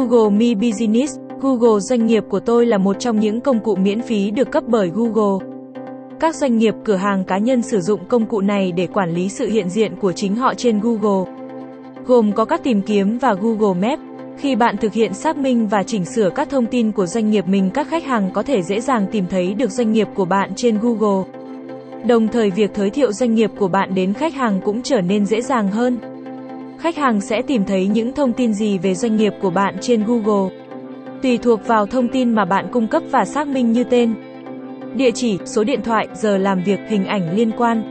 Google My Business, Google Doanh nghiệp của tôi là một trong những công cụ miễn phí được cấp bởi Google. Các doanh nghiệp, cửa hàng cá nhân sử dụng công cụ này để quản lý sự hiện diện của chính họ trên Google. Gồm có các tìm kiếm và Google Maps. Khi bạn thực hiện xác minh và chỉnh sửa các thông tin của doanh nghiệp mình, các khách hàng có thể dễ dàng tìm thấy được doanh nghiệp của bạn trên Google. Đồng thời việc giới thiệu doanh nghiệp của bạn đến khách hàng cũng trở nên dễ dàng hơn. Khách hàng sẽ tìm thấy những thông tin gì về doanh nghiệp của bạn trên Google? Tùy thuộc vào thông tin mà bạn cung cấp và xác minh như tên, địa chỉ, số điện thoại, giờ làm việc, hình ảnh liên quan.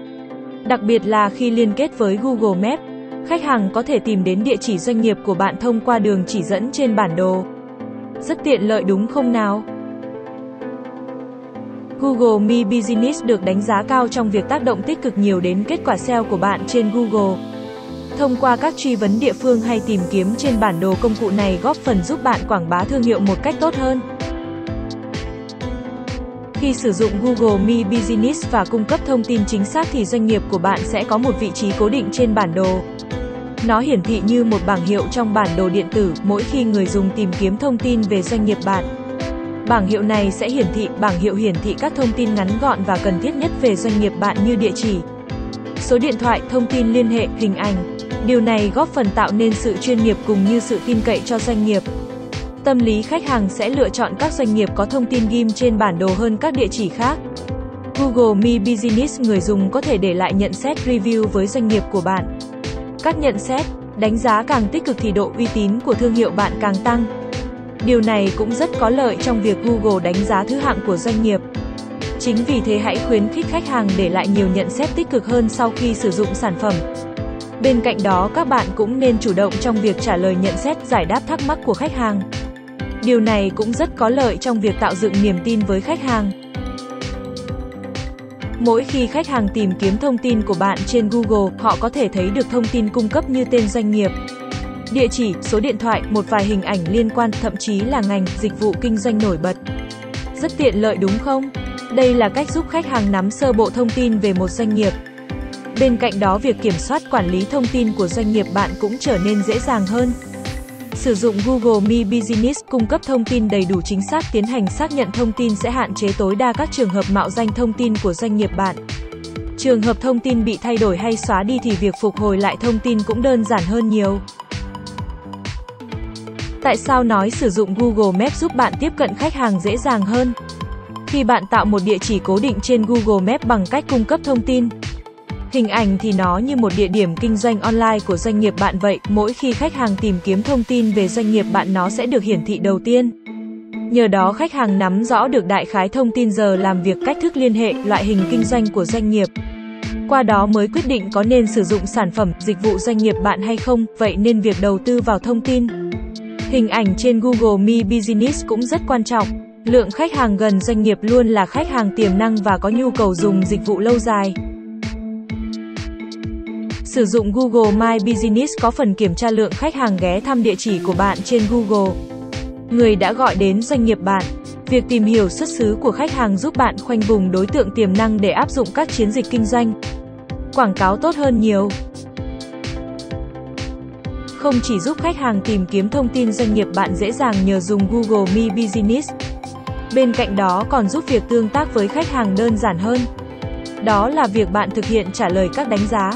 Đặc biệt là khi liên kết với Google Maps, khách hàng có thể tìm đến địa chỉ doanh nghiệp của bạn thông qua đường chỉ dẫn trên bản đồ. Rất tiện lợi đúng không nào? Google My Business được đánh giá cao trong việc tác động tích cực nhiều đến kết quả SEO của bạn trên Google. Thông qua các truy vấn địa phương hay tìm kiếm trên bản đồ công cụ này góp phần giúp bạn quảng bá thương hiệu một cách tốt hơn. Khi sử dụng Google My Business và cung cấp thông tin chính xác thì doanh nghiệp của bạn sẽ có một vị trí cố định trên bản đồ. Nó hiển thị như một bảng hiệu trong bản đồ điện tử mỗi khi người dùng tìm kiếm thông tin về doanh nghiệp bạn. Bảng hiệu này sẽ hiển thị, bảng hiệu hiển thị các thông tin ngắn gọn và cần thiết nhất về doanh nghiệp bạn như địa chỉ, số điện thoại, thông tin liên hệ, hình ảnh. Điều này góp phần tạo nên sự chuyên nghiệp cùng như sự tin cậy cho doanh nghiệp. Tâm lý khách hàng sẽ lựa chọn các doanh nghiệp có thông tin ghim trên bản đồ hơn các địa chỉ khác. Google My Business người dùng có thể để lại nhận xét review với doanh nghiệp của bạn. Các nhận xét, đánh giá càng tích cực thì độ uy tín của thương hiệu bạn càng tăng. Điều này cũng rất có lợi trong việc Google đánh giá thứ hạng của doanh nghiệp. Chính vì thế hãy khuyến khích khách hàng để lại nhiều nhận xét tích cực hơn sau khi sử dụng sản phẩm. Bên cạnh đó các bạn cũng nên chủ động trong việc trả lời nhận xét, giải đáp thắc mắc của khách hàng. Điều này cũng rất có lợi trong việc tạo dựng niềm tin với khách hàng. Mỗi khi khách hàng tìm kiếm thông tin của bạn trên Google, họ có thể thấy được thông tin cung cấp như tên doanh nghiệp, địa chỉ, số điện thoại, một vài hình ảnh liên quan, thậm chí là ngành, dịch vụ kinh doanh nổi bật. Rất tiện lợi đúng không? Đây là cách giúp khách hàng nắm sơ bộ thông tin về một doanh nghiệp. Bên cạnh đó việc kiểm soát quản lý thông tin của doanh nghiệp bạn cũng trở nên dễ dàng hơn. Sử dụng Google My Business cung cấp thông tin đầy đủ chính xác tiến hành xác nhận thông tin sẽ hạn chế tối đa các trường hợp mạo danh thông tin của doanh nghiệp bạn. Trường hợp thông tin bị thay đổi hay xóa đi thì việc phục hồi lại thông tin cũng đơn giản hơn nhiều. Tại sao nói sử dụng Google Maps giúp bạn tiếp cận khách hàng dễ dàng hơn? Khi bạn tạo một địa chỉ cố định trên Google Maps bằng cách cung cấp thông tin, hình ảnh thì nó như một địa điểm kinh doanh online của doanh nghiệp bạn vậy, mỗi khi khách hàng tìm kiếm thông tin về doanh nghiệp bạn nó sẽ được hiển thị đầu tiên. Nhờ đó khách hàng nắm rõ được đại khái thông tin giờ làm việc, cách thức liên hệ, loại hình kinh doanh của doanh nghiệp. Qua đó mới quyết định có nên sử dụng sản phẩm, dịch vụ doanh nghiệp bạn hay không, vậy nên việc đầu tư vào thông tin, hình ảnh trên Google My Business cũng rất quan trọng. Lượng khách hàng gần doanh nghiệp luôn là khách hàng tiềm năng và có nhu cầu dùng dịch vụ lâu dài. Sử dụng Google My Business có phần kiểm tra lượng khách hàng ghé thăm địa chỉ của bạn trên Google. Người đã gọi đến doanh nghiệp bạn. Việc tìm hiểu xuất xứ của khách hàng giúp bạn khoanh vùng đối tượng tiềm năng để áp dụng các chiến dịch kinh doanh. Quảng cáo tốt hơn nhiều. Không chỉ giúp khách hàng tìm kiếm thông tin doanh nghiệp bạn dễ dàng nhờ dùng Google My Business. Bên cạnh đó còn giúp việc tương tác với khách hàng đơn giản hơn. Đó là việc bạn thực hiện trả lời các đánh giá,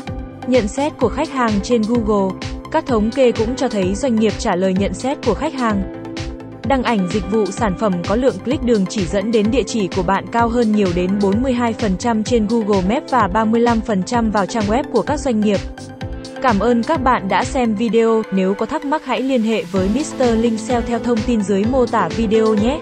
nhận xét của khách hàng trên Google. Các thống kê cũng cho thấy doanh nghiệp trả lời nhận xét của khách hàng. Đăng ảnh dịch vụ sản phẩm có lượng click đường chỉ dẫn đến địa chỉ của bạn cao hơn nhiều đến 42% trên Google Maps và 35% vào trang web của các doanh nghiệp. Cảm ơn các bạn đã xem video, nếu có thắc mắc hãy liên hệ với Mr. Linh Sale theo thông tin dưới mô tả video nhé.